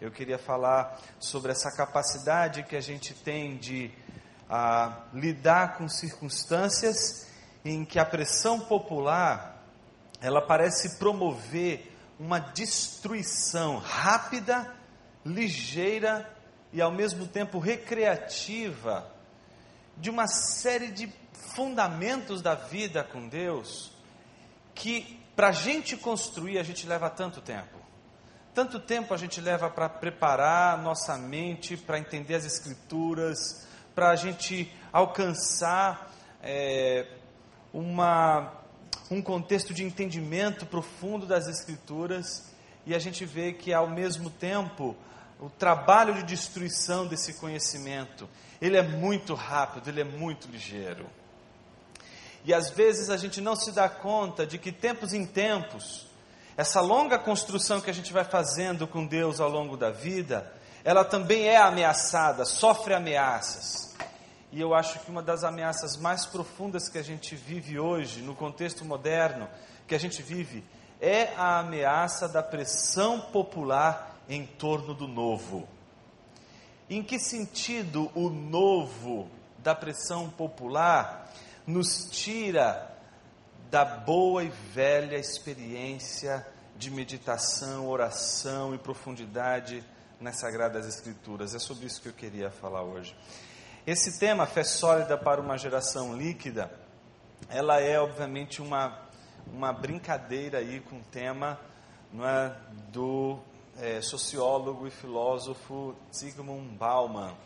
Eu queria falar sobre essa capacidade que a gente tem de ah, lidar com circunstâncias em que a pressão popular ela parece promover uma destruição rápida, ligeira e ao mesmo tempo recreativa de uma série de fundamentos da vida com Deus que para a gente construir a gente leva tanto tempo. Tanto tempo a gente leva para preparar nossa mente, para entender as Escrituras, para a gente alcançar é, uma, um contexto de entendimento profundo das Escrituras, e a gente vê que ao mesmo tempo o trabalho de destruição desse conhecimento, ele é muito rápido, ele é muito ligeiro. E às vezes a gente não se dá conta de que tempos em tempos, essa longa construção que a gente vai fazendo com Deus ao longo da vida, ela também é ameaçada, sofre ameaças. E eu acho que uma das ameaças mais profundas que a gente vive hoje, no contexto moderno que a gente vive, é a ameaça da pressão popular em torno do novo. Em que sentido o novo da pressão popular nos tira da boa e velha experiência de meditação, oração e profundidade nas Sagradas Escrituras. É sobre isso que eu queria falar hoje. Esse tema, fé sólida para uma geração líquida, ela é obviamente uma, uma brincadeira aí com o tema não é, do é, sociólogo e filósofo Zygmunt Bauman,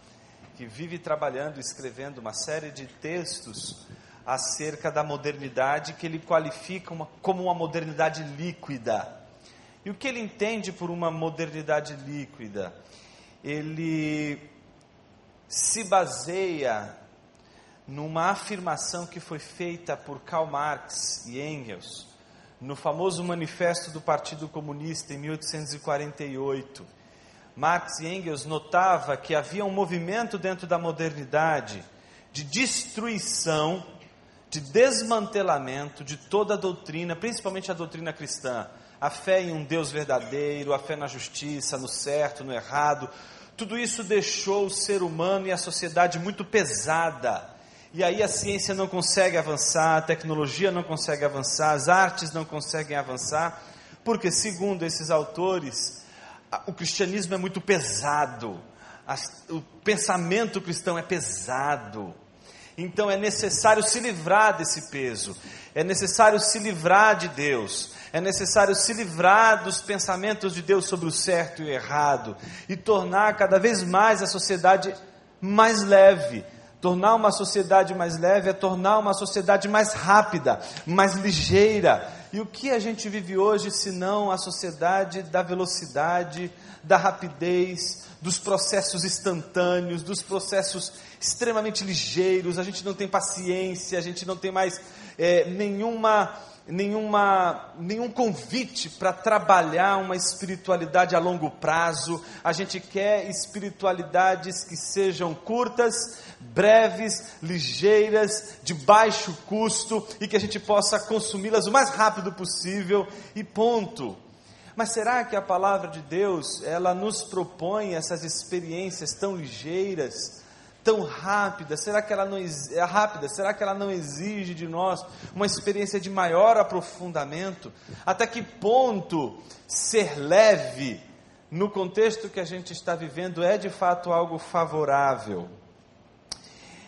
que vive trabalhando e escrevendo uma série de textos acerca da modernidade que ele qualifica uma, como uma modernidade líquida. E o que ele entende por uma modernidade líquida? Ele se baseia numa afirmação que foi feita por Karl Marx e Engels no famoso Manifesto do Partido Comunista em 1848. Marx e Engels notava que havia um movimento dentro da modernidade de destruição de desmantelamento de toda a doutrina, principalmente a doutrina cristã, a fé em um Deus verdadeiro, a fé na justiça, no certo, no errado, tudo isso deixou o ser humano e a sociedade muito pesada. E aí a ciência não consegue avançar, a tecnologia não consegue avançar, as artes não conseguem avançar, porque, segundo esses autores, o cristianismo é muito pesado, o pensamento cristão é pesado. Então é necessário se livrar desse peso, é necessário se livrar de Deus, é necessário se livrar dos pensamentos de Deus sobre o certo e o errado e tornar cada vez mais a sociedade mais leve. Tornar uma sociedade mais leve é tornar uma sociedade mais rápida, mais ligeira. E o que a gente vive hoje, senão a sociedade da velocidade, da rapidez, dos processos instantâneos, dos processos extremamente ligeiros, a gente não tem paciência, a gente não tem mais é, nenhuma, nenhuma, nenhum convite para trabalhar uma espiritualidade a longo prazo, a gente quer espiritualidades que sejam curtas, breves, ligeiras, de baixo custo e que a gente possa consumi-las o mais rápido possível e ponto. Mas será que a palavra de Deus, ela nos propõe essas experiências tão ligeiras, tão rápidas? Será que ela não é rápida? Será que ela não exige de nós uma experiência de maior aprofundamento? Até que ponto ser leve no contexto que a gente está vivendo é de fato algo favorável?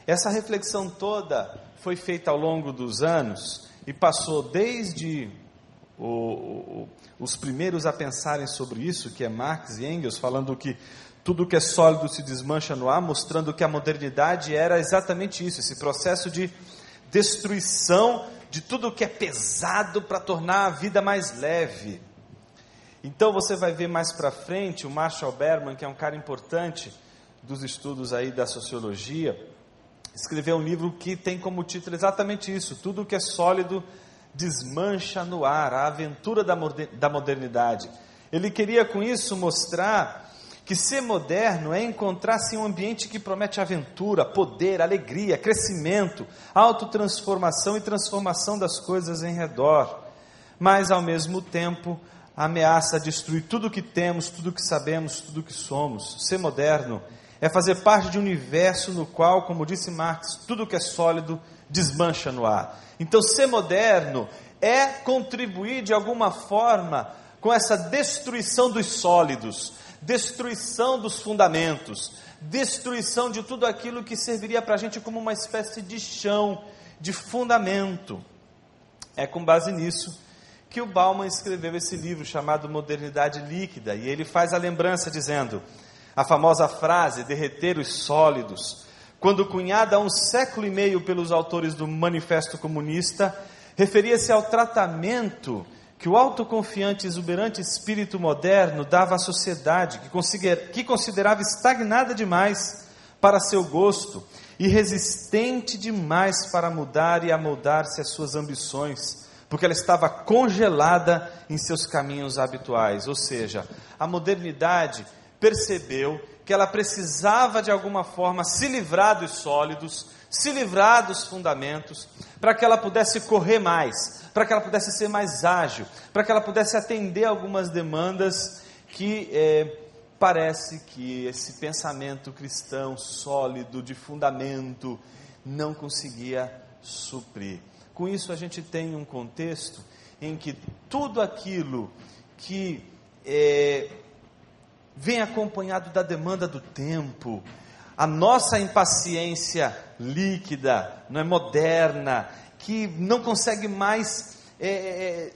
Essa reflexão toda foi feita ao longo dos anos e passou desde o, o, os primeiros a pensarem sobre isso, que é Marx e Engels, falando que tudo que é sólido se desmancha no ar, mostrando que a modernidade era exatamente isso, esse processo de destruição de tudo que é pesado para tornar a vida mais leve. Então você vai ver mais para frente o Marshall Berman, que é um cara importante dos estudos aí da sociologia, escreveu um livro que tem como título exatamente isso: tudo que é sólido desmancha no ar, a aventura da modernidade. Ele queria com isso mostrar que ser moderno é encontrar-se em um ambiente que promete aventura, poder, alegria, crescimento, autotransformação e transformação das coisas em redor. Mas, ao mesmo tempo, ameaça destruir tudo o que temos, tudo o que sabemos, tudo o que somos. Ser moderno é fazer parte de um universo no qual, como disse Marx, tudo que é sólido desmancha no ar. Então, ser moderno é contribuir de alguma forma com essa destruição dos sólidos, destruição dos fundamentos, destruição de tudo aquilo que serviria para a gente como uma espécie de chão, de fundamento. É com base nisso que o Bauman escreveu esse livro chamado Modernidade Líquida, e ele faz a lembrança dizendo: a famosa frase derreter os sólidos, quando cunhada há um século e meio pelos autores do Manifesto Comunista, referia-se ao tratamento que o autoconfiante e exuberante espírito moderno dava à sociedade, que considerava estagnada demais para seu gosto e resistente demais para mudar e amoldar-se às suas ambições, porque ela estava congelada em seus caminhos habituais. Ou seja, a modernidade percebeu que ela precisava de alguma forma se livrar dos sólidos, se livrar dos fundamentos, para que ela pudesse correr mais, para que ela pudesse ser mais ágil, para que ela pudesse atender algumas demandas que é, parece que esse pensamento cristão sólido, de fundamento, não conseguia suprir. Com isso, a gente tem um contexto em que tudo aquilo que é, vem acompanhado da demanda do tempo, a nossa impaciência líquida, não é moderna, que não consegue mais é, é,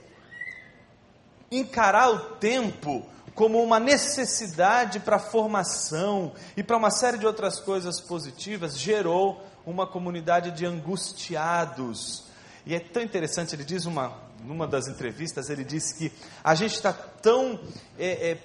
encarar o tempo como uma necessidade para formação e para uma série de outras coisas positivas, gerou uma comunidade de angustiados. E é tão interessante, ele diz uma, numa das entrevistas, ele disse que a gente está tão é, é,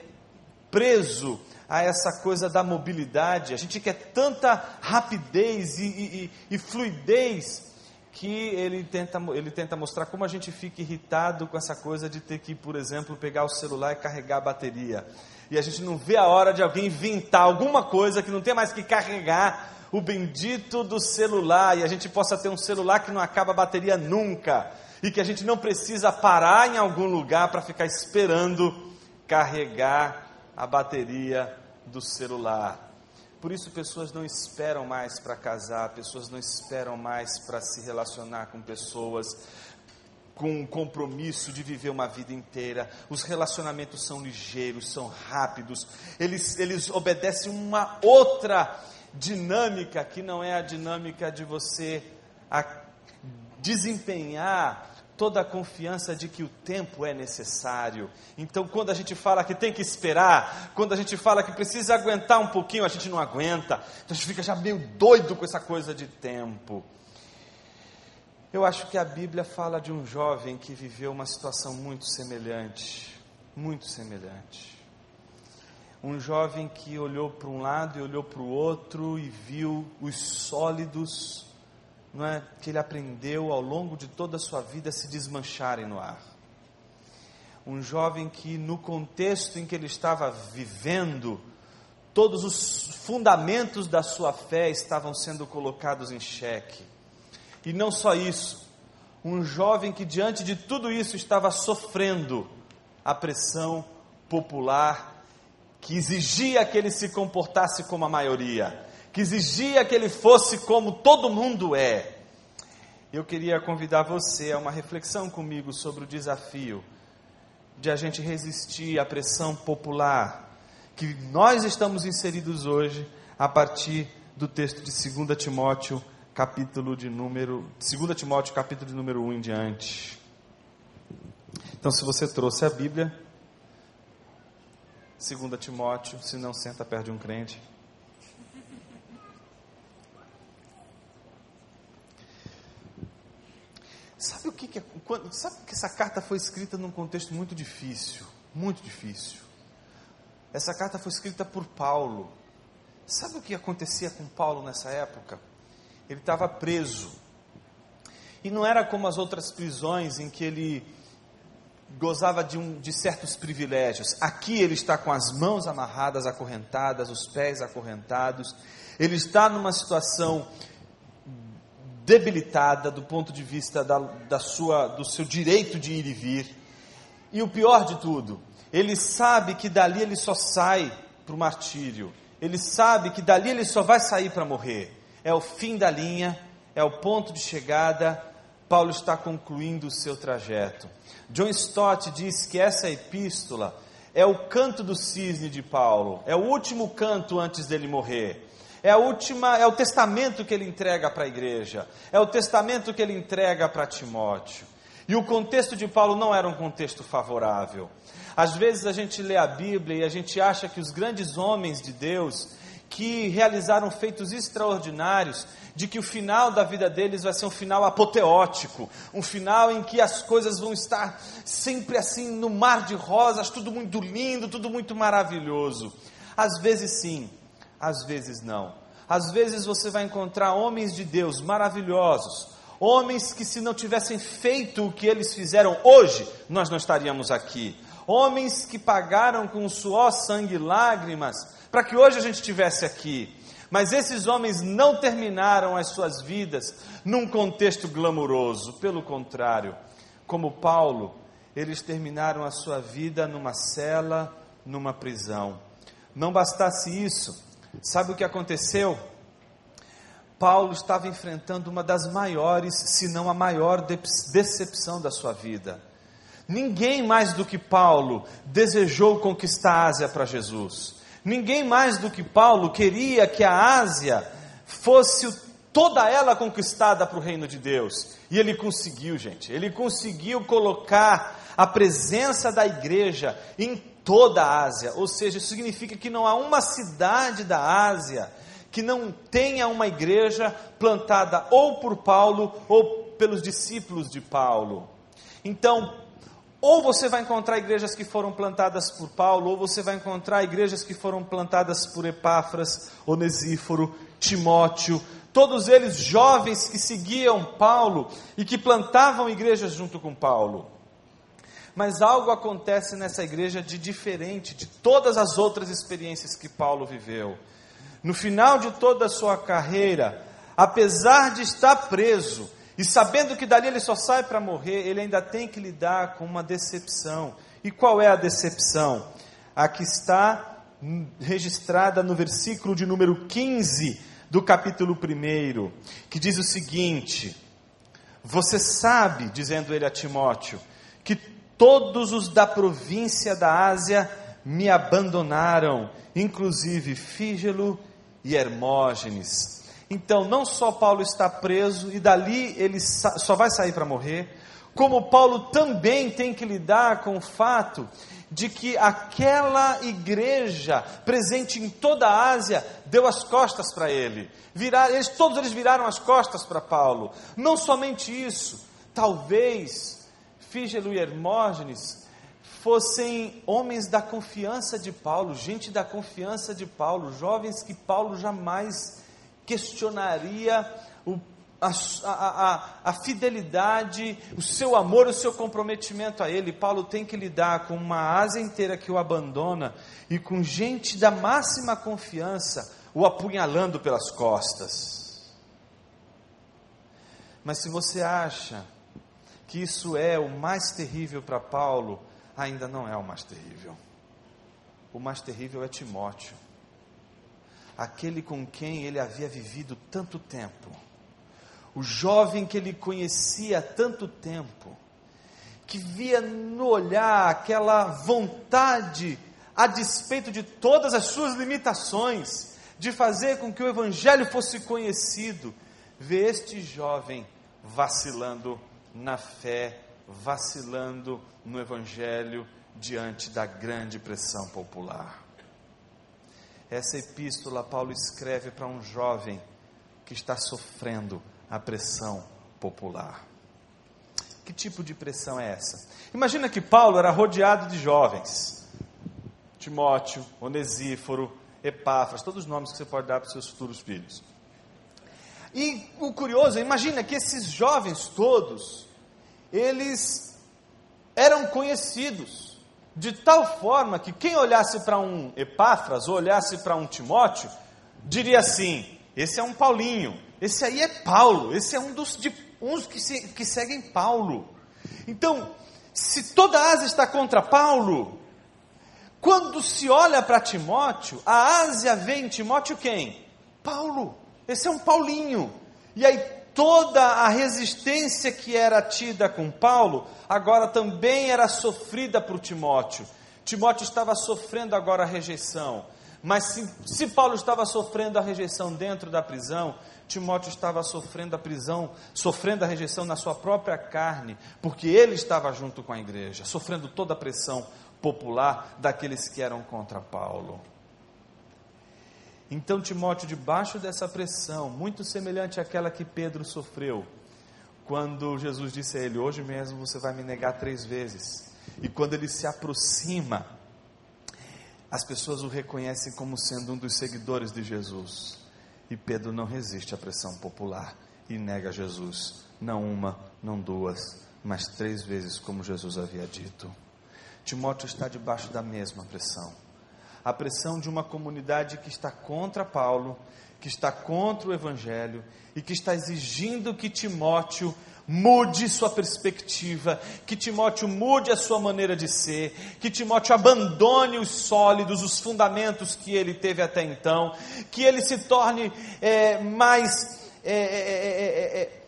preso a essa coisa da mobilidade, a gente quer tanta rapidez e, e, e fluidez que ele tenta, ele tenta mostrar como a gente fica irritado com essa coisa de ter que, por exemplo, pegar o celular e carregar a bateria. E a gente não vê a hora de alguém inventar alguma coisa que não tem mais que carregar o bendito do celular e a gente possa ter um celular que não acaba a bateria nunca e que a gente não precisa parar em algum lugar para ficar esperando carregar a bateria do celular. Por isso, pessoas não esperam mais para casar, pessoas não esperam mais para se relacionar com pessoas com um compromisso de viver uma vida inteira. Os relacionamentos são ligeiros, são rápidos, eles, eles obedecem uma outra dinâmica que não é a dinâmica de você desempenhar toda a confiança de que o tempo é necessário. Então, quando a gente fala que tem que esperar, quando a gente fala que precisa aguentar um pouquinho, a gente não aguenta. Então, a gente fica já meio doido com essa coisa de tempo. Eu acho que a Bíblia fala de um jovem que viveu uma situação muito semelhante, muito semelhante. Um jovem que olhou para um lado e olhou para o outro e viu os sólidos não é, que ele aprendeu ao longo de toda a sua vida a se desmancharem no ar. Um jovem que, no contexto em que ele estava vivendo, todos os fundamentos da sua fé estavam sendo colocados em xeque. E não só isso, um jovem que, diante de tudo isso, estava sofrendo a pressão popular que exigia que ele se comportasse como a maioria que exigia que ele fosse como todo mundo é. Eu queria convidar você a uma reflexão comigo sobre o desafio de a gente resistir à pressão popular que nós estamos inseridos hoje a partir do texto de 2 Timóteo, capítulo de número 2 Timóteo, capítulo de número 1 em diante. Então, se você trouxe a Bíblia, 2 Timóteo, se não senta perto de um crente. Sabe o que, que é, sabe que essa carta foi escrita num contexto muito difícil, muito difícil. Essa carta foi escrita por Paulo. Sabe o que acontecia com Paulo nessa época? Ele estava preso. E não era como as outras prisões em que ele gozava de, um, de certos privilégios. Aqui ele está com as mãos amarradas, acorrentadas, os pés acorrentados. Ele está numa situação debilitada do ponto de vista da, da sua, do seu direito de ir e vir. E o pior de tudo, ele sabe que dali ele só sai para o martírio, ele sabe que dali ele só vai sair para morrer. É o fim da linha, é o ponto de chegada. Paulo está concluindo o seu trajeto. John Stott diz que essa epístola é o canto do cisne de Paulo, é o último canto antes dele morrer. É a última, é o testamento que ele entrega para a igreja, é o testamento que ele entrega para Timóteo. E o contexto de Paulo não era um contexto favorável. Às vezes a gente lê a Bíblia e a gente acha que os grandes homens de Deus, que realizaram feitos extraordinários, de que o final da vida deles vai ser um final apoteótico, um final em que as coisas vão estar sempre assim no mar de rosas, tudo muito lindo, tudo muito maravilhoso. Às vezes sim, às vezes não. Às vezes você vai encontrar homens de Deus maravilhosos, homens que se não tivessem feito o que eles fizeram hoje, nós não estaríamos aqui. Homens que pagaram com suor, sangue e lágrimas para que hoje a gente estivesse aqui. Mas esses homens não terminaram as suas vidas num contexto glamouroso, pelo contrário, como Paulo, eles terminaram a sua vida numa cela, numa prisão. Não bastasse isso, Sabe o que aconteceu? Paulo estava enfrentando uma das maiores, se não a maior decepção da sua vida. Ninguém mais do que Paulo desejou conquistar a Ásia para Jesus. Ninguém mais do que Paulo queria que a Ásia fosse toda ela conquistada para o reino de Deus. E ele conseguiu, gente. Ele conseguiu colocar a presença da igreja em toda a Ásia, ou seja, isso significa que não há uma cidade da Ásia que não tenha uma igreja plantada ou por Paulo ou pelos discípulos de Paulo. Então, ou você vai encontrar igrejas que foram plantadas por Paulo, ou você vai encontrar igrejas que foram plantadas por Epáfras, Onesíforo, Timóteo, todos eles jovens que seguiam Paulo e que plantavam igrejas junto com Paulo. Mas algo acontece nessa igreja de diferente de todas as outras experiências que Paulo viveu. No final de toda a sua carreira, apesar de estar preso e sabendo que dali ele só sai para morrer, ele ainda tem que lidar com uma decepção. E qual é a decepção? A que está registrada no versículo de número 15 do capítulo 1, que diz o seguinte: Você sabe, dizendo ele a Timóteo, que Todos os da província da Ásia me abandonaram, inclusive Fígelo e Hermógenes. Então, não só Paulo está preso e dali ele só vai sair para morrer, como Paulo também tem que lidar com o fato de que aquela igreja presente em toda a Ásia deu as costas para ele. Virar, eles, todos eles viraram as costas para Paulo. Não somente isso, talvez Fígelo e Hermógenes fossem homens da confiança de Paulo, gente da confiança de Paulo, jovens que Paulo jamais questionaria o, a, a, a, fidelidade, o seu amor, o seu comprometimento a ele. Paulo tem que lidar com uma asa inteira que o abandona e com gente da máxima confiança o apunhalando pelas costas. Mas se você acha que isso é o mais terrível para Paulo, ainda não é o mais terrível. O mais terrível é Timóteo, aquele com quem ele havia vivido tanto tempo, o jovem que ele conhecia tanto tempo, que via no olhar aquela vontade, a despeito de todas as suas limitações, de fazer com que o Evangelho fosse conhecido, vê este jovem vacilando na fé, vacilando no Evangelho diante da grande pressão popular. Essa epístola Paulo escreve para um jovem que está sofrendo a pressão popular. Que tipo de pressão é essa? Imagina que Paulo era rodeado de jovens. Timóteo, Onesíforo, Epáfras, todos os nomes que você pode dar para os seus futuros filhos. E o curioso, imagina que esses jovens todos eles eram conhecidos de tal forma que quem olhasse para um Epáfras ou olhasse para um Timóteo, diria assim: esse é um Paulinho, esse aí é Paulo, esse é um dos de, uns que, se, que seguem Paulo. Então, se toda a Ásia está contra Paulo, quando se olha para Timóteo, a Ásia vê em Timóteo quem? Paulo. Esse é um Paulinho. E aí toda a resistência que era tida com Paulo, agora também era sofrida por Timóteo. Timóteo estava sofrendo agora a rejeição. Mas se, se, Paulo estava sofrendo a rejeição dentro da prisão, Timóteo estava sofrendo a prisão, sofrendo a rejeição na sua própria carne, porque ele estava junto com a igreja, sofrendo toda a pressão popular daqueles que eram contra Paulo. Então, Timóteo, debaixo dessa pressão, muito semelhante àquela que Pedro sofreu, quando Jesus disse a ele: Hoje mesmo você vai me negar três vezes. E quando ele se aproxima, as pessoas o reconhecem como sendo um dos seguidores de Jesus. E Pedro não resiste à pressão popular e nega Jesus, não uma, não duas, mas três vezes, como Jesus havia dito. Timóteo está debaixo da mesma pressão a pressão de uma comunidade que está contra Paulo, que está contra o Evangelho e que está exigindo que Timóteo mude sua perspectiva, que Timóteo mude a sua maneira de ser, que Timóteo abandone os sólidos, os fundamentos que ele teve até então, que ele se torne é, mais. É, é,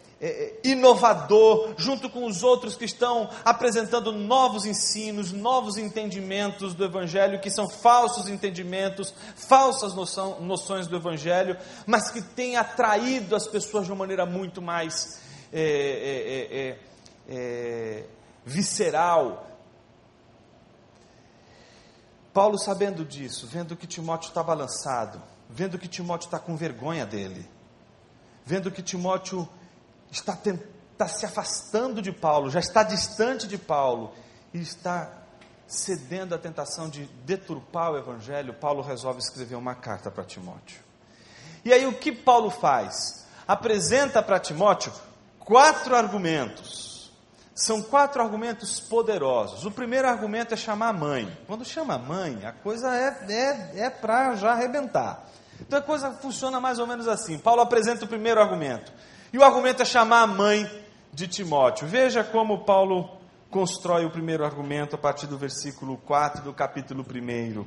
inovador, junto com os outros que estão apresentando novos ensinos, novos entendimentos do Evangelho, que são falsos entendimentos, falsas noção, noções do Evangelho, mas que têm atraído as pessoas de uma maneira muito mais é, é, é visceral. Paulo, sabendo disso, vendo que Timóteo está balançado, vendo que Timóteo está com vergonha dele, vendo que Timóteo está, está se afastando de Paulo, já está distante de Paulo e está cedendo à tentação de deturpar o Evangelho, Paulo resolve escrever uma carta para Timóteo. E aí o que Paulo faz? Apresenta para Timóteo quatro argumentos. São quatro argumentos poderosos. O primeiro argumento é chamar a mãe. Quando chama a mãe, a coisa é, é, é para já arrebentar. Então a coisa funciona mais ou menos assim. Paulo apresenta o primeiro argumento. E o argumento é chamar a mãe de Timóteo. Veja como Paulo constrói o primeiro argumento a partir do versículo 4 do capítulo 1.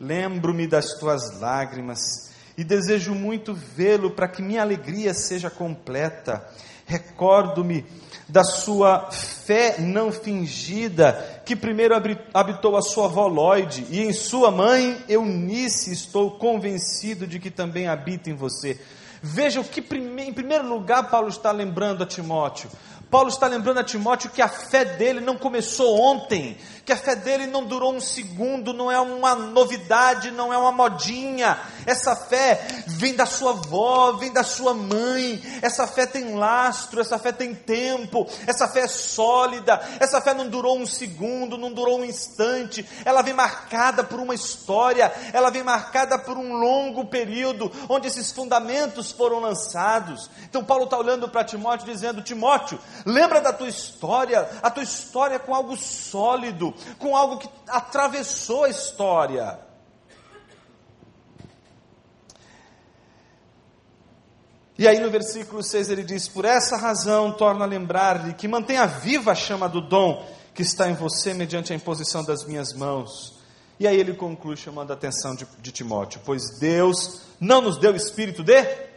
Lembro-me das tuas lágrimas e desejo muito vê-lo para que minha alegria seja completa. Recordo-me da sua fé não fingida, que primeiro habitou a sua avó Lloyd, e em sua mãe Eunice estou convencido de que também habita em você. Veja o que, em primeiro lugar, Paulo está lembrando a Timóteo. Paulo está lembrando a Timóteo que a fé dele não começou ontem, que a fé dele não durou um segundo, não é uma novidade, não é uma modinha. Essa fé vem da sua avó, vem da sua mãe. Essa fé tem lastro, essa fé tem tempo, essa fé é sólida. Essa fé não durou um segundo, não durou um instante. Ela vem marcada por uma história, ela vem marcada por um longo período onde esses fundamentos foram lançados. Então Paulo está olhando para Timóteo dizendo: Timóteo, Lembra da tua história, a tua história com algo sólido, com algo que atravessou a história. E aí no versículo 6 ele diz: Por essa razão torna a lembrar-lhe que mantenha viva a chama do dom que está em você mediante a imposição das minhas mãos. E aí ele conclui chamando a atenção de, de Timóteo: Pois Deus não nos deu espírito de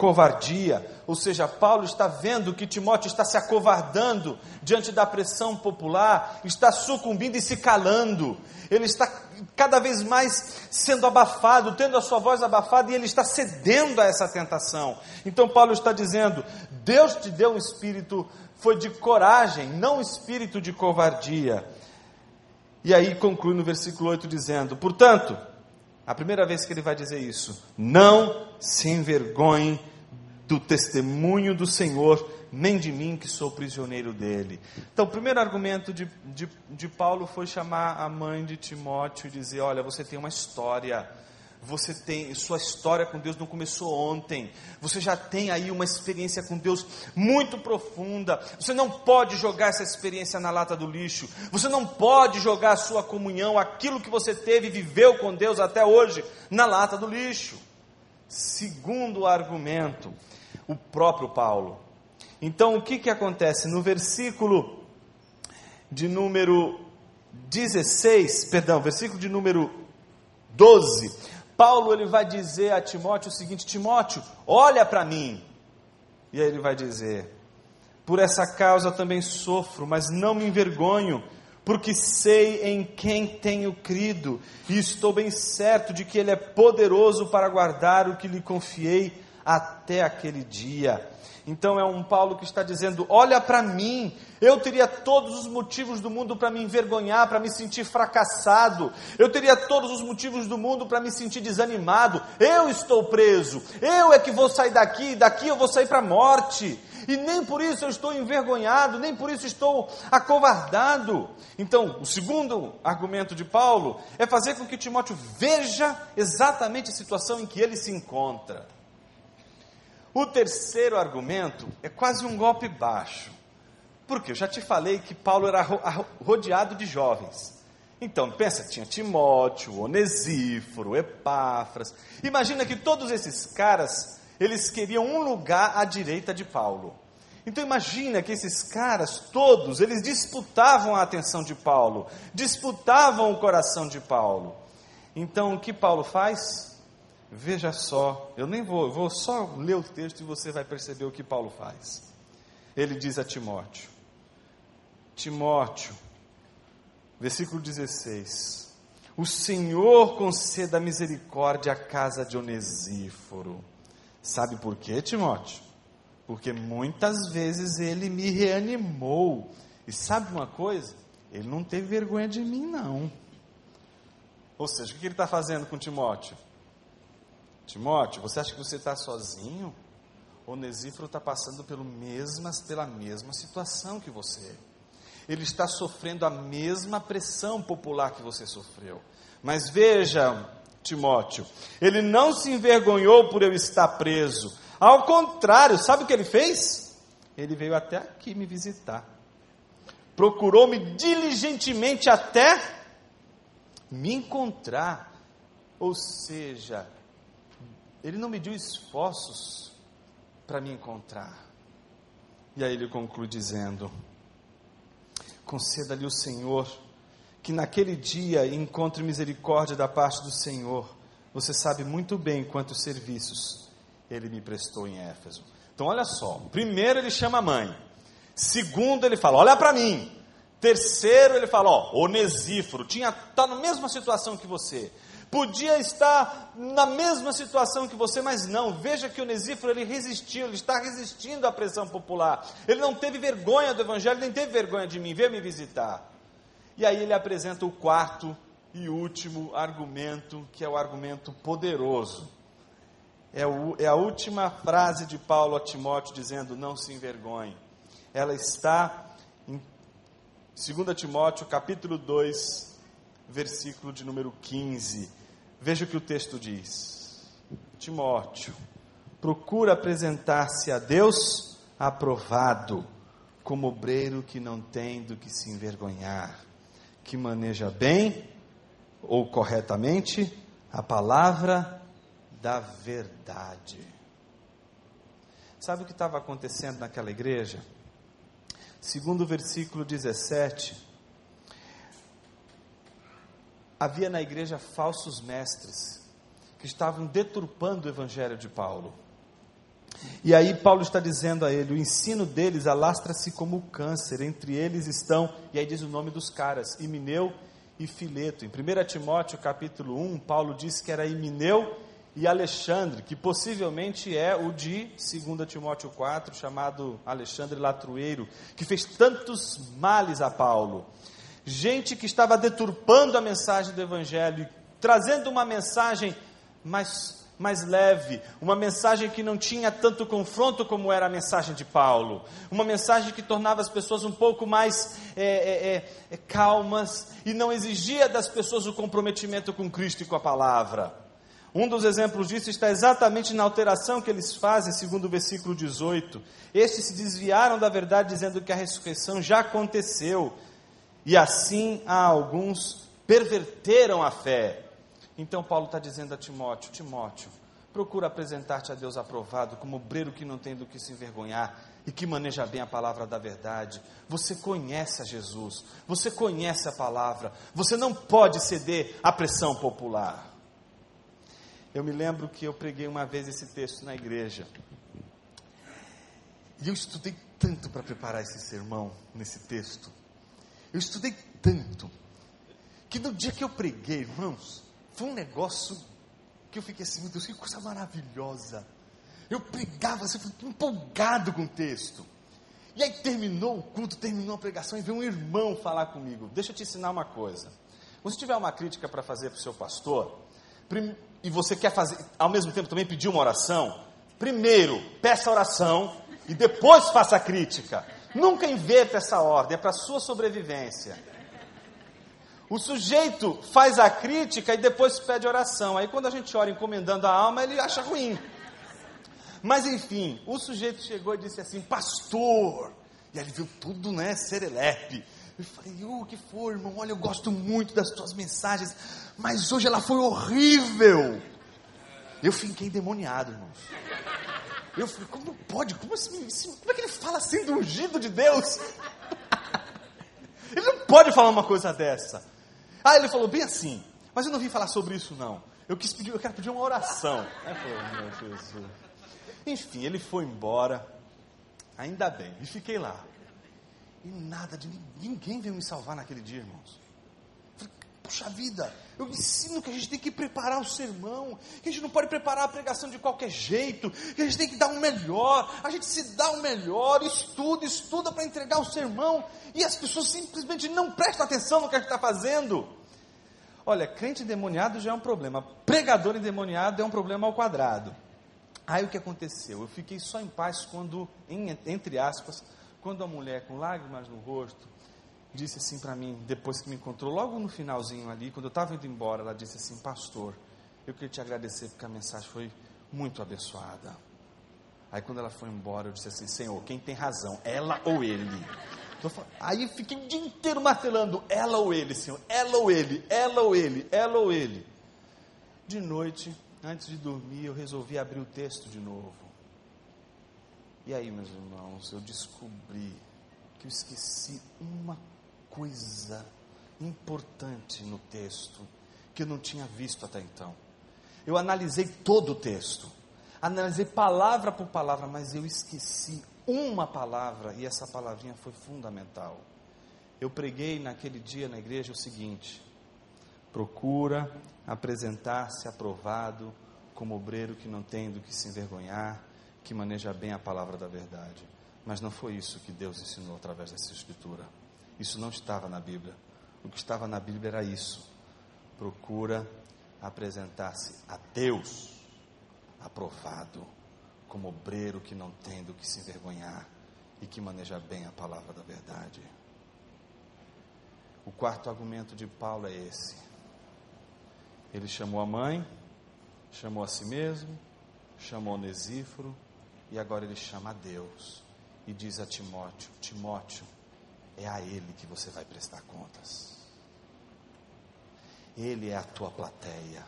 covardia. Ou seja, Paulo está vendo que Timóteo está se acovardando diante da pressão popular, está sucumbindo e se calando. Ele está cada vez mais sendo abafado, tendo a sua voz abafada e ele está cedendo a essa tentação. Então Paulo está dizendo: Deus te deu um espírito foi de coragem, não espírito de covardia. E aí conclui no versículo 8 dizendo: Portanto, a primeira vez que ele vai dizer isso, não se envergonhe do testemunho do Senhor, nem de mim que sou prisioneiro dele. Então, o primeiro argumento de, de, de Paulo foi chamar a mãe de Timóteo e dizer: Olha, você tem uma história. Você tem, sua história com Deus não começou ontem. Você já tem aí uma experiência com Deus muito profunda. Você não pode jogar essa experiência na lata do lixo. Você não pode jogar a sua comunhão, aquilo que você teve e viveu com Deus até hoje, na lata do lixo. Segundo argumento, o próprio Paulo. Então, o que, que acontece? No versículo de número 16, perdão, versículo de número 12, Paulo ele vai dizer a Timóteo o seguinte: Timóteo, olha para mim. E aí ele vai dizer: Por essa causa também sofro, mas não me envergonho, porque sei em quem tenho crido, e estou bem certo de que Ele é poderoso para guardar o que lhe confiei até aquele dia. Então é um Paulo que está dizendo: Olha para mim, eu teria todos os motivos do mundo para me envergonhar, para me sentir fracassado, eu teria todos os motivos do mundo para me sentir desanimado. Eu estou preso, eu é que vou sair daqui, daqui eu vou sair para a morte. E nem por isso eu estou envergonhado, nem por isso estou acovardado. Então, o segundo argumento de Paulo é fazer com que Timóteo veja exatamente a situação em que ele se encontra. O terceiro argumento é quase um golpe baixo. Porque eu já te falei que Paulo era rodeado de jovens. Então, pensa, tinha Timóteo, Onesíforo, Epáfras. Imagina que todos esses caras, eles queriam um lugar à direita de Paulo. Então imagina que esses caras todos, eles disputavam a atenção de Paulo, disputavam o coração de Paulo. Então o que Paulo faz? Veja só, eu nem vou, vou só ler o texto e você vai perceber o que Paulo faz. Ele diz a Timóteo: Timóteo, versículo 16: O Senhor conceda misericórdia à casa de Onesíforo. Sabe por quê, Timóteo? Porque muitas vezes ele me reanimou. E sabe uma coisa? Ele não teve vergonha de mim, não. Ou seja, o que ele está fazendo com Timóteo? Timóteo, você acha que você está sozinho? Onesíforo está passando pelo mesmas, pela mesma situação que você. Ele está sofrendo a mesma pressão popular que você sofreu. Mas veja, Timóteo, ele não se envergonhou por eu estar preso. Ao contrário, sabe o que ele fez? Ele veio até aqui me visitar. Procurou-me diligentemente até me encontrar. Ou seja, ele não mediu esforços para me encontrar. E aí ele conclui dizendo: Conceda-lhe o Senhor que naquele dia encontre misericórdia da parte do Senhor. Você sabe muito bem quantos serviços ele me prestou em Éfeso. Então, olha só: primeiro, ele chama a mãe. Segundo, ele fala: Olha para mim. Terceiro, ele fala: Ó, Onesíforo, tinha tá na mesma situação que você podia estar na mesma situação que você, mas não. Veja que o Onesíforo ele resistiu, ele está resistindo à pressão popular. Ele não teve vergonha do evangelho, nem teve vergonha de mim, veio me visitar. E aí ele apresenta o quarto e último argumento, que é o argumento poderoso. É, o, é a última frase de Paulo a Timóteo dizendo: Não se envergonhe. Ela está em 2 Timóteo, capítulo 2, versículo de número 15. Veja o que o texto diz. Timóteo, procura apresentar-se a Deus aprovado, como obreiro que não tem do que se envergonhar, que maneja bem ou corretamente a palavra da verdade. Sabe o que estava acontecendo naquela igreja? Segundo o versículo 17, havia na igreja falsos mestres que estavam deturpando o evangelho de Paulo. E aí Paulo está dizendo a ele: o ensino deles alastra-se como câncer, entre eles estão, e aí diz o nome dos caras, Imineu e Fileto. Em 1 Timóteo capítulo 1, Paulo diz que era Imineu e Alexandre, que possivelmente é o de 2 Timóteo 4, chamado Alexandre Latrueiro, que fez tantos males a Paulo gente que estava deturpando a mensagem do Evangelho, trazendo uma mensagem mais, mais leve, uma mensagem que não tinha tanto confronto como era a mensagem de Paulo, uma mensagem que tornava as pessoas um pouco mais é, é, é, é calmas e não exigia das pessoas o comprometimento com Cristo e com a palavra. Um dos exemplos disso está exatamente na alteração que eles fazem, segundo o versículo 18. Estes se desviaram da verdade, dizendo que a ressurreição já aconteceu e assim há alguns perverteram a fé. Então Paulo está dizendo a Timóteo: Timóteo, procura apresentar-te a Deus aprovado, como obreiro que não tem do que se envergonhar, e que maneja bem a palavra da verdade. Você conhece a Jesus, você conhece a palavra, você não pode ceder à pressão popular. Eu me lembro que eu preguei uma vez esse texto na igreja. E eu estudei tanto para preparar esse sermão nesse texto. Eu estudei tanto que no dia que eu preguei, irmãos, foi um negócio que eu fiquei assim, meu Deus, que coisa maravilhosa. Eu pregava, assim, empolgado com o texto. E aí terminou o culto, terminou a pregação e veio um irmão falar comigo. Deixa eu te ensinar uma coisa. Se tiver uma crítica para fazer para o seu pastor, e você quer fazer, ao mesmo tempo também pedir uma oração, primeiro peça a oração e depois faça a crítica. Nunca inverta essa ordem, é para a sua sobrevivência. O sujeito faz a crítica e depois pede oração. Aí quando a gente ora encomendando a alma, ele acha ruim. Mas enfim, o sujeito chegou e disse assim: Pastor. E aí ele viu tudo, né? Serelepe. Eu falei: O oh, que foi, irmão? Olha, eu gosto muito das tuas mensagens, mas hoje ela foi horrível. Eu fiquei endemoniado, irmãos. Eu falei: Como pode? Como, assim, como é que ele fala assim do ungido de Deus? Ele não pode falar uma coisa dessa. Ah, ele falou bem assim, mas eu não vim falar sobre isso, não. Eu quis pedir, eu quero pedir uma oração. Aí falei, meu Jesus. Enfim, ele foi embora, ainda bem, e fiquei lá. E nada de ninguém veio me salvar naquele dia, irmãos. Puxa vida, eu ensino que a gente tem que preparar o sermão, que a gente não pode preparar a pregação de qualquer jeito, que a gente tem que dar o um melhor, a gente se dá o um melhor, estuda, estuda para entregar o sermão, e as pessoas simplesmente não prestam atenção no que a gente está fazendo. Olha, crente endemoniado já é um problema, pregador endemoniado é um problema ao quadrado. Aí o que aconteceu? Eu fiquei só em paz quando, em, entre aspas, quando a mulher com lágrimas no rosto disse assim para mim, depois que me encontrou, logo no finalzinho ali, quando eu estava indo embora, ela disse assim: Pastor, eu queria te agradecer porque a mensagem foi muito abençoada. Aí quando ela foi embora, eu disse assim: Senhor, quem tem razão, ela ou ele? Aí fiquei o dia inteiro martelando: ela ou ele, Senhor, ela ou ele, ela ou ele, ela ou ele. De noite, antes de dormir, eu resolvi abrir o texto de novo. E aí, meus irmãos, eu descobri que eu esqueci uma coisa importante no texto que eu não tinha visto até então. Eu analisei todo o texto, analisei palavra por palavra, mas eu esqueci uma palavra e essa palavrinha foi fundamental. Eu preguei naquele dia na igreja o seguinte: procura apresentar-se aprovado como obreiro que não tem do que se envergonhar, que maneja bem a palavra da verdade. Mas não foi isso que Deus ensinou através dessa escritura. Isso não estava na Bíblia. O que estava na Bíblia era isso. Procura apresentar-se a Deus aprovado, como obreiro que não tem do que se envergonhar e que maneja bem a palavra da verdade. O quarto argumento de Paulo é esse. Ele chamou a mãe, chamou a si mesmo, chamou Onesíforo e agora ele chama a Deus e diz a Timóteo: Timóteo, é a Ele que você vai prestar contas. Ele é a tua plateia.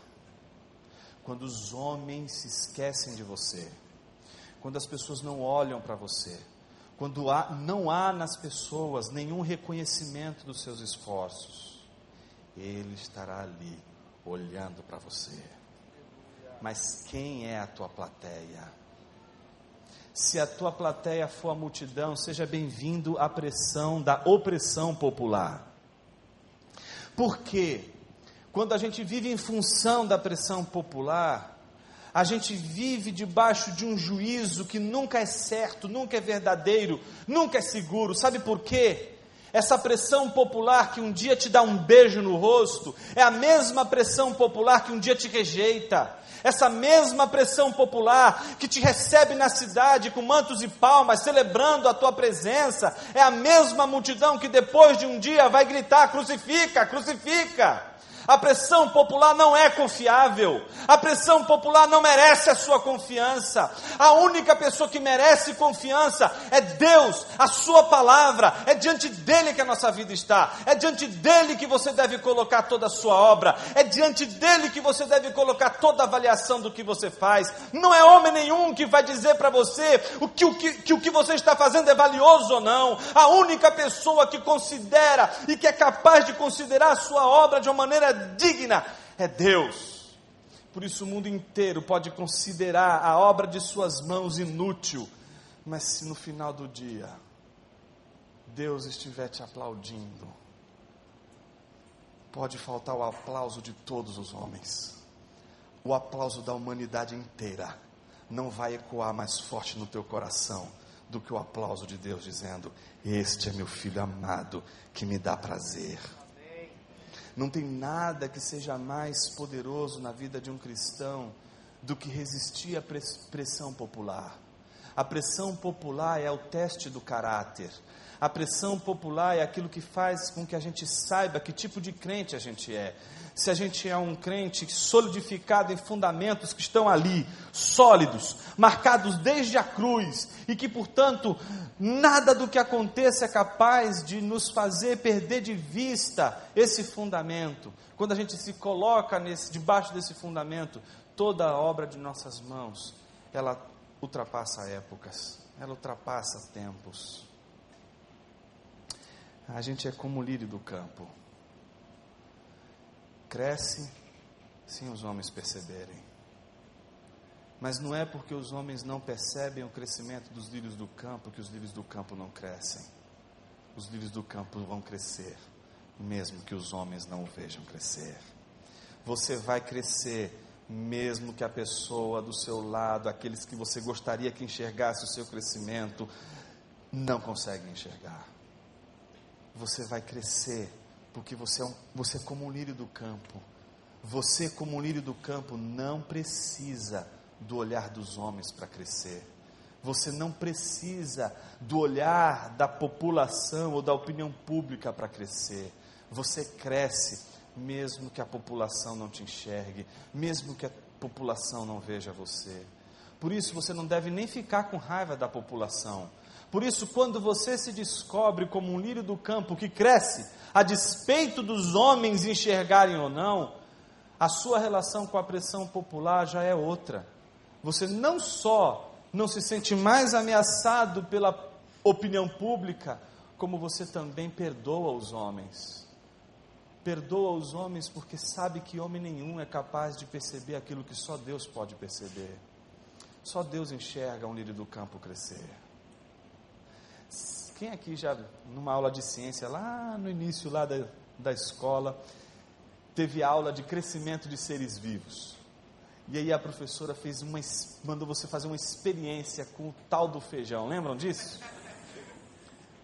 Quando os homens se esquecem de você, quando as pessoas não olham para você, quando há, não há nas pessoas nenhum reconhecimento dos seus esforços, Ele estará ali olhando para você. Mas quem é a tua plateia? Se a tua plateia for a multidão, seja bem-vindo à pressão da opressão popular. Porque quando a gente vive em função da pressão popular, a gente vive debaixo de um juízo que nunca é certo, nunca é verdadeiro, nunca é seguro. Sabe por quê? Essa pressão popular que um dia te dá um beijo no rosto, é a mesma pressão popular que um dia te rejeita. Essa mesma pressão popular que te recebe na cidade com mantos e palmas, celebrando a tua presença, é a mesma multidão que depois de um dia vai gritar: crucifica, crucifica. A pressão popular não é confiável. A pressão popular não merece a sua confiança. A única pessoa que merece confiança é Deus, a sua palavra. É diante dele que a nossa vida está. É diante dele que você deve colocar toda a sua obra. É diante dele que você deve colocar toda a avaliação do que você faz. Não é homem nenhum que vai dizer para você o que, o que, que o que você está fazendo é valioso ou não. A única pessoa que considera e que é capaz de considerar a sua obra de uma maneira digna é Deus. Por isso o mundo inteiro pode considerar a obra de suas mãos inútil, mas se no final do dia Deus estiver te aplaudindo, pode faltar o aplauso de todos os homens, o aplauso da humanidade inteira não vai ecoar mais forte no teu coração do que o aplauso de Deus dizendo: Este é meu filho amado que me dá prazer. Não tem nada que seja mais poderoso na vida de um cristão do que resistir à pressão popular. A pressão popular é o teste do caráter. A pressão popular é aquilo que faz com que a gente saiba que tipo de crente a gente é se a gente é um crente solidificado em fundamentos que estão ali, sólidos, marcados desde a cruz, e que, portanto, nada do que aconteça é capaz de nos fazer perder de vista esse fundamento. Quando a gente se coloca nesse, debaixo desse fundamento, toda a obra de nossas mãos, ela ultrapassa épocas, ela ultrapassa tempos. A gente é como o lírio do campo cresce sem os homens perceberem. Mas não é porque os homens não percebem o crescimento dos lírios do campo que os lírios do campo não crescem. Os lírios do campo vão crescer, mesmo que os homens não o vejam crescer. Você vai crescer, mesmo que a pessoa do seu lado, aqueles que você gostaria que enxergasse o seu crescimento, não conseguem enxergar. Você vai crescer porque você é, um, você é como um lírio do campo. Você, como um lírio do campo, não precisa do olhar dos homens para crescer. Você não precisa do olhar da população ou da opinião pública para crescer. Você cresce mesmo que a população não te enxergue, mesmo que a população não veja você. Por isso você não deve nem ficar com raiva da população. Por isso, quando você se descobre como um lírio do campo que cresce, a despeito dos homens enxergarem ou não, a sua relação com a pressão popular já é outra. Você não só não se sente mais ameaçado pela opinião pública, como você também perdoa os homens. Perdoa os homens porque sabe que homem nenhum é capaz de perceber aquilo que só Deus pode perceber. Só Deus enxerga um lírio do campo crescer. Quem aqui já, numa aula de ciência, lá no início lá da, da escola, teve aula de crescimento de seres vivos? E aí a professora fez uma, mandou você fazer uma experiência com o tal do feijão. Lembram disso?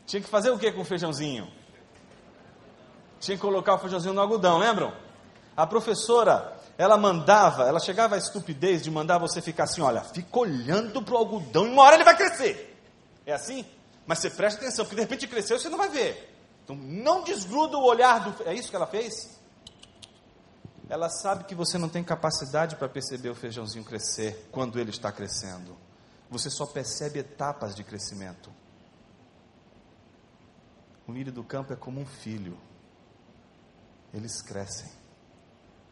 Tinha que fazer o que com o feijãozinho? Tinha que colocar o feijãozinho no algodão, lembram? A professora, ela mandava, ela chegava à estupidez de mandar você ficar assim, olha, fica olhando para o algodão e uma hora ele vai crescer. É assim? Mas você presta atenção, porque de repente cresceu você não vai ver. Então não desgruda o olhar do. É isso que ela fez? Ela sabe que você não tem capacidade para perceber o feijãozinho crescer quando ele está crescendo. Você só percebe etapas de crescimento. O lírio do campo é como um filho. Eles crescem.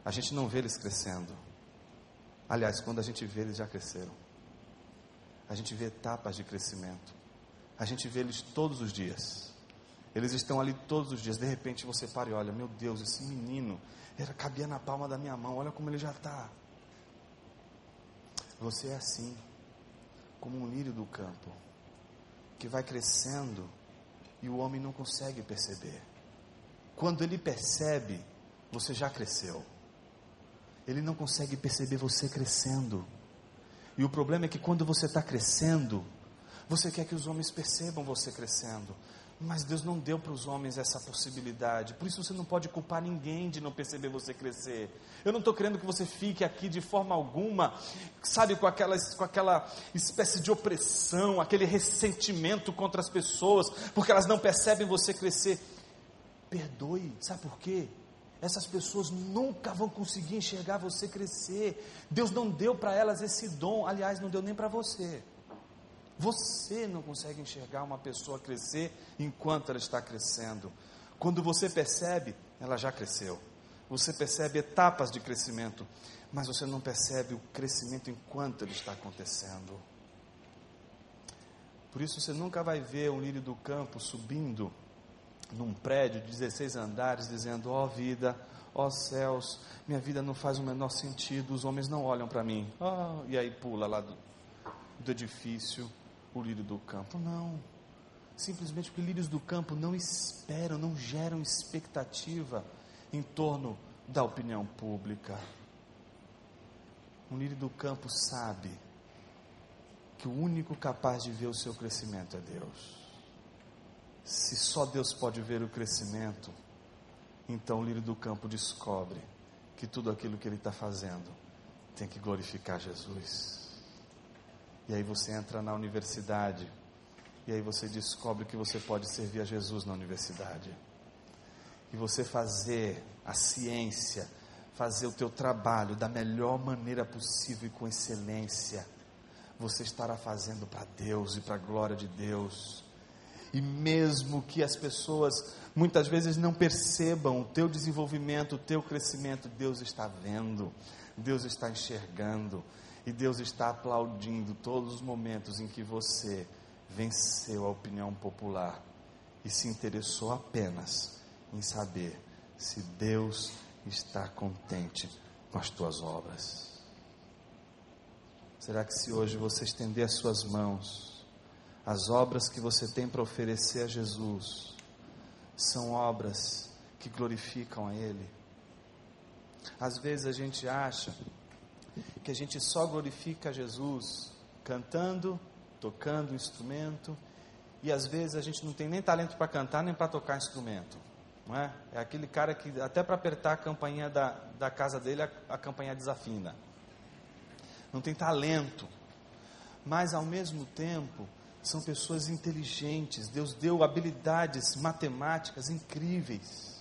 A gente não vê eles crescendo. Aliás, quando a gente vê, eles já cresceram. A gente vê etapas de crescimento. A gente vê eles todos os dias. Eles estão ali todos os dias. De repente você para e olha: Meu Deus, esse menino era, cabia na palma da minha mão. Olha como ele já está. Você é assim, como um lírio do campo, que vai crescendo e o homem não consegue perceber. Quando ele percebe, você já cresceu. Ele não consegue perceber você crescendo. E o problema é que quando você está crescendo, você quer que os homens percebam você crescendo. Mas Deus não deu para os homens essa possibilidade. Por isso você não pode culpar ninguém de não perceber você crescer. Eu não estou querendo que você fique aqui de forma alguma, sabe, com aquela, com aquela espécie de opressão, aquele ressentimento contra as pessoas, porque elas não percebem você crescer. Perdoe, sabe por quê? Essas pessoas nunca vão conseguir enxergar você crescer. Deus não deu para elas esse dom, aliás, não deu nem para você. Você não consegue enxergar uma pessoa crescer enquanto ela está crescendo. Quando você percebe, ela já cresceu. Você percebe etapas de crescimento, mas você não percebe o crescimento enquanto ele está acontecendo. Por isso você nunca vai ver um lírio do campo subindo num prédio de 16 andares, dizendo: Ó oh, vida, ó oh, céus, minha vida não faz o menor sentido, os homens não olham para mim. Oh, e aí pula lá do, do edifício o lírio do campo. Não. Simplesmente porque lírios do campo não esperam, não geram expectativa em torno da opinião pública. Um lírio do campo sabe que o único capaz de ver o seu crescimento é Deus. Se só Deus pode ver o crescimento, então o lírio do campo descobre que tudo aquilo que ele está fazendo tem que glorificar Jesus. E aí você entra na universidade, e aí você descobre que você pode servir a Jesus na universidade. E você fazer a ciência, fazer o teu trabalho da melhor maneira possível e com excelência, você estará fazendo para Deus e para a glória de Deus. E mesmo que as pessoas muitas vezes não percebam o teu desenvolvimento, o teu crescimento, Deus está vendo, Deus está enxergando e Deus está aplaudindo todos os momentos em que você venceu a opinião popular e se interessou apenas em saber se Deus está contente com as tuas obras. Será que se hoje você estender as suas mãos as obras que você tem para oferecer a Jesus são obras que glorificam a Ele. Às vezes a gente acha que a gente só glorifica Jesus cantando, tocando instrumento, e às vezes a gente não tem nem talento para cantar nem para tocar instrumento. Não é? é aquele cara que até para apertar a campainha da, da casa dele a, a campainha desafina. Não tem talento. Mas ao mesmo tempo, são pessoas inteligentes, Deus deu habilidades matemáticas incríveis.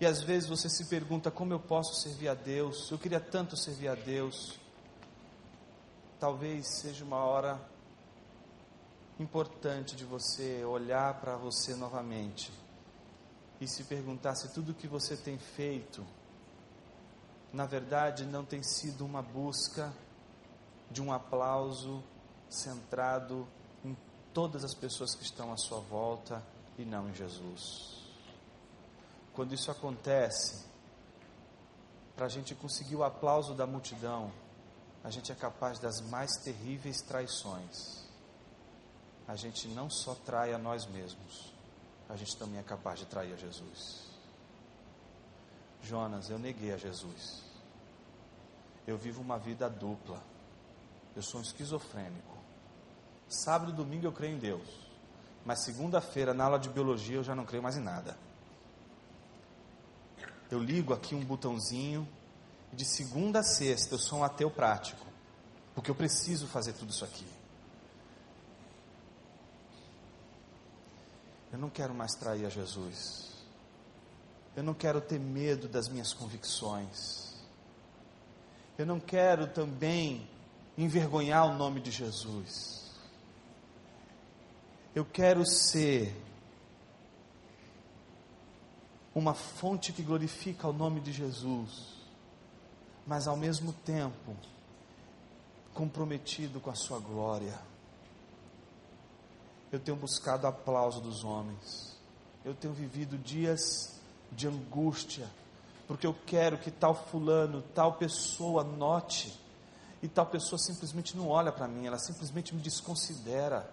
E às vezes você se pergunta como eu posso servir a Deus, eu queria tanto servir a Deus. Talvez seja uma hora importante de você olhar para você novamente e se perguntar se tudo que você tem feito, na verdade, não tem sido uma busca de um aplauso centrado todas as pessoas que estão à sua volta e não em Jesus. Quando isso acontece, para a gente conseguir o aplauso da multidão, a gente é capaz das mais terríveis traições. A gente não só trai a nós mesmos, a gente também é capaz de trair a Jesus. Jonas, eu neguei a Jesus. Eu vivo uma vida dupla. Eu sou um esquizofrênico. Sábado e domingo eu creio em Deus. Mas segunda-feira, na aula de biologia, eu já não creio mais em nada. Eu ligo aqui um botãozinho e de segunda a sexta eu sou um ateu prático. Porque eu preciso fazer tudo isso aqui. Eu não quero mais trair a Jesus. Eu não quero ter medo das minhas convicções. Eu não quero também envergonhar o nome de Jesus. Eu quero ser uma fonte que glorifica o nome de Jesus, mas ao mesmo tempo comprometido com a sua glória. Eu tenho buscado aplauso dos homens. Eu tenho vivido dias de angústia, porque eu quero que tal fulano, tal pessoa note, e tal pessoa simplesmente não olha para mim, ela simplesmente me desconsidera.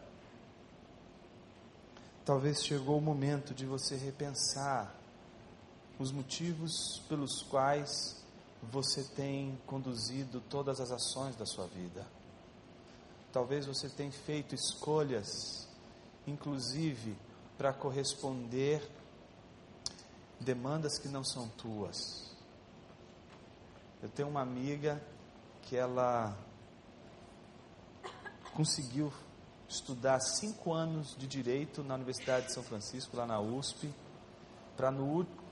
Talvez chegou o momento de você repensar os motivos pelos quais você tem conduzido todas as ações da sua vida. Talvez você tenha feito escolhas, inclusive para corresponder demandas que não são tuas. Eu tenho uma amiga que ela conseguiu estudar cinco anos de direito na Universidade de São Francisco, lá na USP, para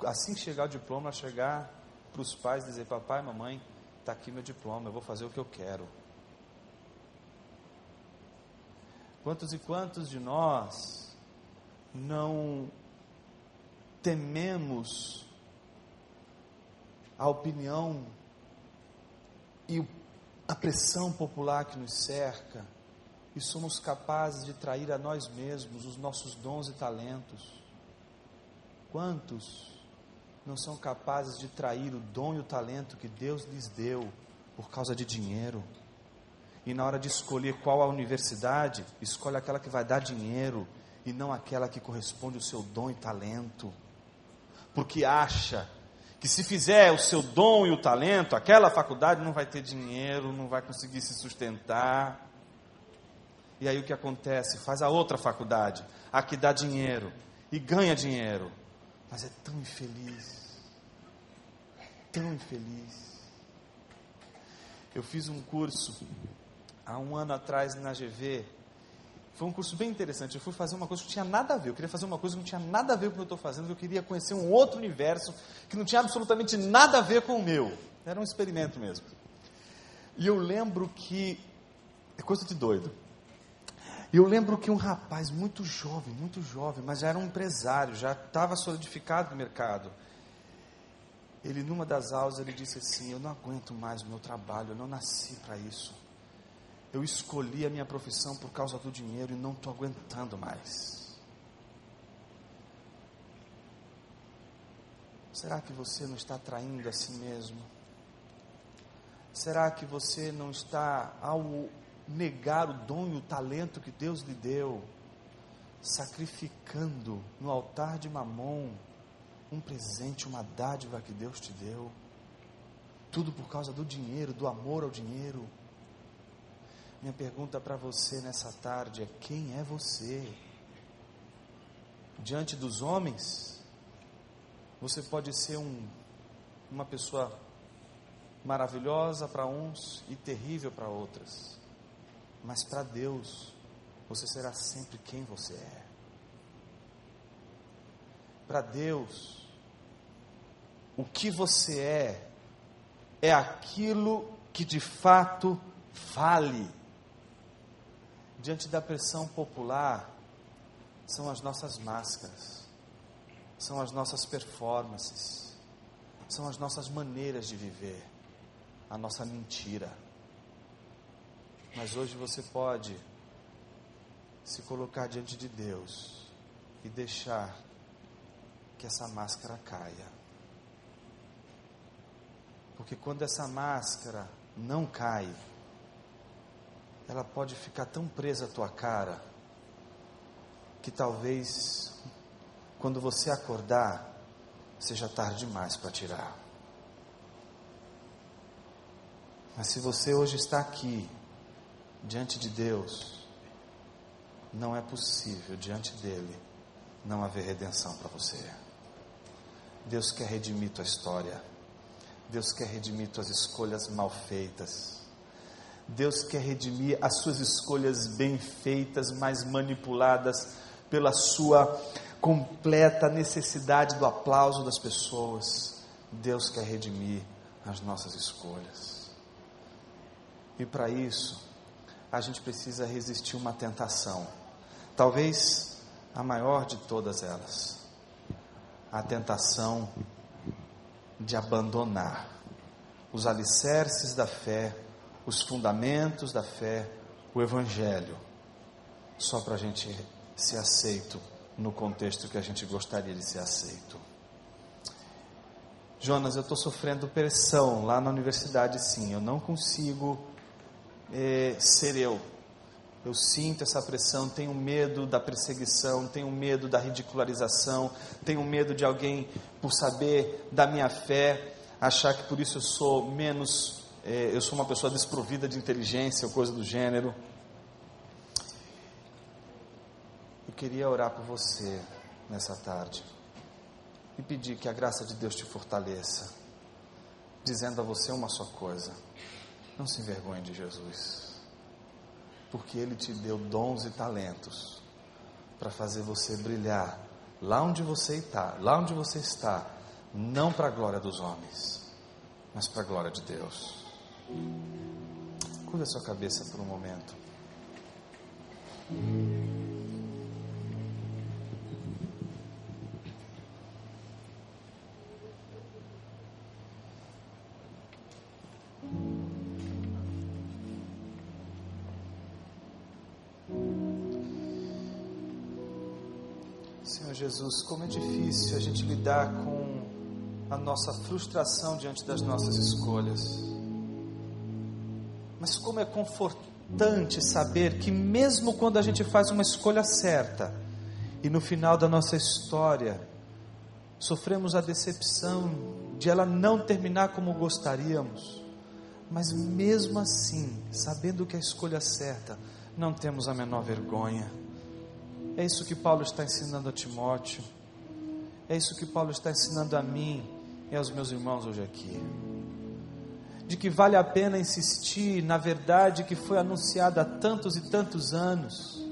assim que chegar o diploma, chegar para os pais e dizer: Papai, mamãe, está aqui meu diploma, eu vou fazer o que eu quero. Quantos e quantos de nós não tememos a opinião e a pressão popular que nos cerca e somos capazes de trair a nós mesmos os nossos dons e talentos? Quantos não são capazes de trair o dom e o talento que Deus lhes deu por causa de dinheiro? E na hora de escolher qual a universidade, escolhe aquela que vai dar dinheiro e não aquela que corresponde ao seu dom e talento. Porque acha que se fizer o seu dom e o talento, aquela faculdade não vai ter dinheiro, não vai conseguir se sustentar. E aí o que acontece? Faz a outra faculdade, a que dá dinheiro e ganha dinheiro mas é tão infeliz. Tão infeliz. Eu fiz um curso há um ano atrás na GV. Foi um curso bem interessante. Eu fui fazer uma coisa que não tinha nada a ver. Eu queria fazer uma coisa que não tinha nada a ver com o que eu estou fazendo. Eu queria conhecer um outro universo que não tinha absolutamente nada a ver com o meu. Era um experimento mesmo. E eu lembro que. É coisa de doido. E eu lembro que um rapaz muito jovem, muito jovem, mas já era um empresário, já estava solidificado no mercado. Ele, numa das aulas, ele disse assim: Eu não aguento mais o meu trabalho, eu não nasci para isso. Eu escolhi a minha profissão por causa do dinheiro e não estou aguentando mais. Será que você não está traindo a si mesmo? Será que você não está, ao negar o dom e o talento que Deus lhe deu, sacrificando no altar de Mamon um presente, uma dádiva que Deus te deu, tudo por causa do dinheiro, do amor ao dinheiro. Minha pergunta para você nessa tarde é: quem é você? Diante dos homens, você pode ser um, uma pessoa maravilhosa para uns e terrível para outras. Mas para Deus, você será sempre quem você é. Para Deus, o que você é, é aquilo que de fato vale. Diante da pressão popular, são as nossas máscaras, são as nossas performances, são as nossas maneiras de viver, a nossa mentira. Mas hoje você pode se colocar diante de Deus e deixar que essa máscara caia. Porque quando essa máscara não cai, ela pode ficar tão presa à tua cara que talvez quando você acordar seja tarde demais para tirar. Mas se você hoje está aqui diante de Deus, não é possível diante dele não haver redenção para você. Deus quer redimir tua história. Deus quer redimir tuas escolhas mal feitas. Deus quer redimir as suas escolhas bem feitas, mas manipuladas pela sua completa necessidade do aplauso das pessoas. Deus quer redimir as nossas escolhas. E para isso, a gente precisa resistir uma tentação, talvez a maior de todas elas, a tentação de abandonar os alicerces da fé, os fundamentos da fé, o Evangelho, só para a gente ser aceito no contexto que a gente gostaria de ser aceito. Jonas, eu estou sofrendo pressão lá na universidade, sim, eu não consigo é, ser eu. Eu sinto essa pressão, tenho medo da perseguição, tenho medo da ridicularização, tenho medo de alguém, por saber da minha fé, achar que por isso eu sou menos, é, eu sou uma pessoa desprovida de inteligência ou coisa do gênero. Eu queria orar por você nessa tarde e pedir que a graça de Deus te fortaleça, dizendo a você uma só coisa não se envergonhe de Jesus, porque Ele te deu dons e talentos para fazer você brilhar lá onde você está, lá onde você está, não para a glória dos homens, mas para a glória de Deus. Curva a sua cabeça por um momento. Jesus, como é difícil a gente lidar com a nossa frustração diante das nossas escolhas. Mas como é confortante saber que, mesmo quando a gente faz uma escolha certa, e no final da nossa história, sofremos a decepção de ela não terminar como gostaríamos, mas mesmo assim, sabendo que a escolha certa, não temos a menor vergonha. É isso que Paulo está ensinando a Timóteo. É isso que Paulo está ensinando a mim e aos meus irmãos hoje aqui. De que vale a pena insistir na verdade que foi anunciada há tantos e tantos anos.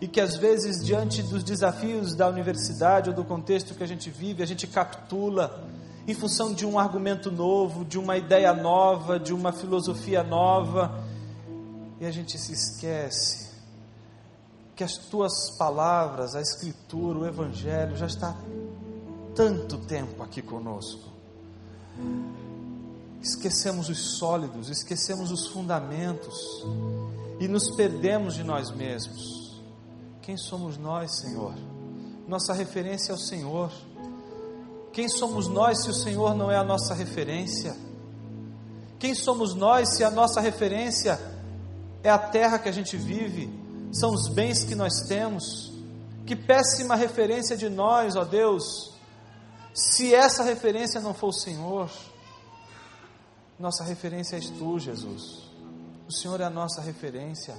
E que às vezes, diante dos desafios da universidade ou do contexto que a gente vive, a gente capitula em função de um argumento novo, de uma ideia nova, de uma filosofia nova, e a gente se esquece que as tuas palavras, a Escritura, o Evangelho já está tanto tempo aqui conosco. Esquecemos os sólidos, esquecemos os fundamentos e nos perdemos de nós mesmos. Quem somos nós, Senhor? Nossa referência é o Senhor. Quem somos nós se o Senhor não é a nossa referência? Quem somos nós se a nossa referência é a terra que a gente vive, são os bens que nós temos. Que péssima referência de nós, ó Deus, se essa referência não for o Senhor. Nossa referência és tu, Jesus. O Senhor é a nossa referência.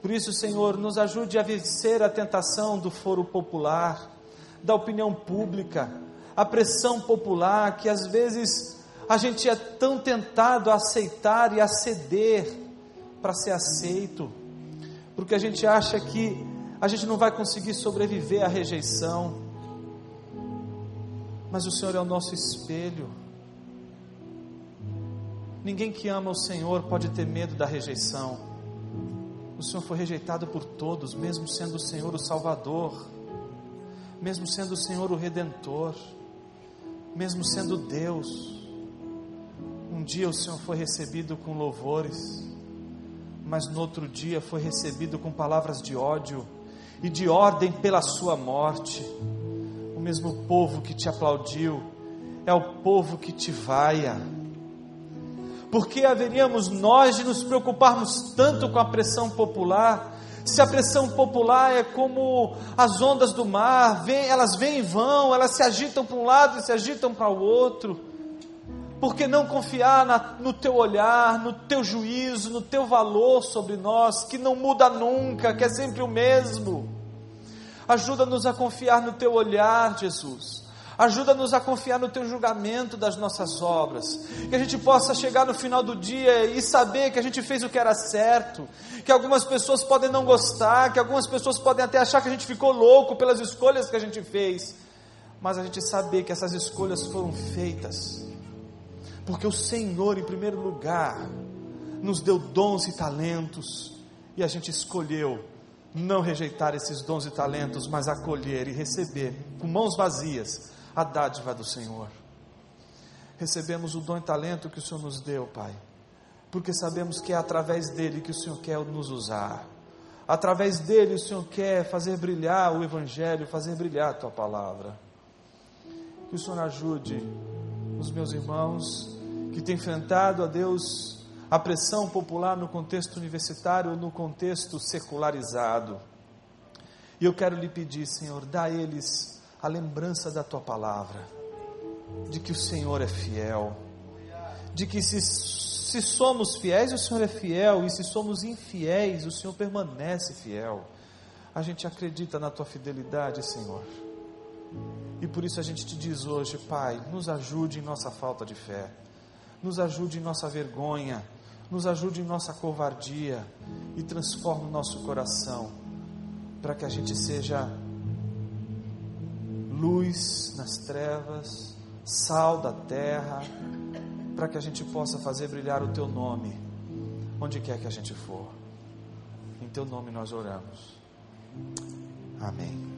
Por isso, Senhor, nos ajude a vencer a tentação do foro popular, da opinião pública, a pressão popular que às vezes a gente é tão tentado a aceitar e a ceder para ser aceito porque a gente acha que a gente não vai conseguir sobreviver à rejeição. Mas o Senhor é o nosso espelho. Ninguém que ama o Senhor pode ter medo da rejeição. O Senhor foi rejeitado por todos, mesmo sendo o Senhor o Salvador, mesmo sendo o Senhor o Redentor, mesmo sendo Deus. Um dia o Senhor foi recebido com louvores mas no outro dia foi recebido com palavras de ódio e de ordem pela sua morte. O mesmo povo que te aplaudiu é o povo que te vaia. Por que haveríamos nós de nos preocuparmos tanto com a pressão popular? Se a pressão popular é como as ondas do mar, vem, elas vêm e vão, elas se agitam para um lado e se agitam para o outro. Por que não confiar na, no teu olhar, no teu juízo, no teu valor sobre nós, que não muda nunca, que é sempre o mesmo? Ajuda-nos a confiar no teu olhar, Jesus. Ajuda-nos a confiar no teu julgamento das nossas obras. Que a gente possa chegar no final do dia e saber que a gente fez o que era certo. Que algumas pessoas podem não gostar, que algumas pessoas podem até achar que a gente ficou louco pelas escolhas que a gente fez. Mas a gente saber que essas escolhas foram feitas porque o Senhor, em primeiro lugar, nos deu dons e talentos, e a gente escolheu não rejeitar esses dons e talentos, mas acolher e receber com mãos vazias a dádiva do Senhor. Recebemos o dom e talento que o Senhor nos deu, Pai, porque sabemos que é através dele que o Senhor quer nos usar. Através dele o Senhor quer fazer brilhar o Evangelho, fazer brilhar a tua palavra. Que o Senhor ajude os meus irmãos que tem enfrentado a Deus a pressão popular no contexto universitário no contexto secularizado. E eu quero lhe pedir, Senhor, dá a eles a lembrança da tua palavra, de que o Senhor é fiel, de que se, se somos fiéis, o Senhor é fiel, e se somos infiéis, o Senhor permanece fiel. A gente acredita na tua fidelidade, Senhor. E por isso a gente te diz hoje, Pai, nos ajude em nossa falta de fé nos ajude em nossa vergonha, nos ajude em nossa covardia e transforme o nosso coração para que a gente seja luz nas trevas, sal da terra, para que a gente possa fazer brilhar o teu nome, onde quer que a gente for. Em teu nome nós oramos. Amém.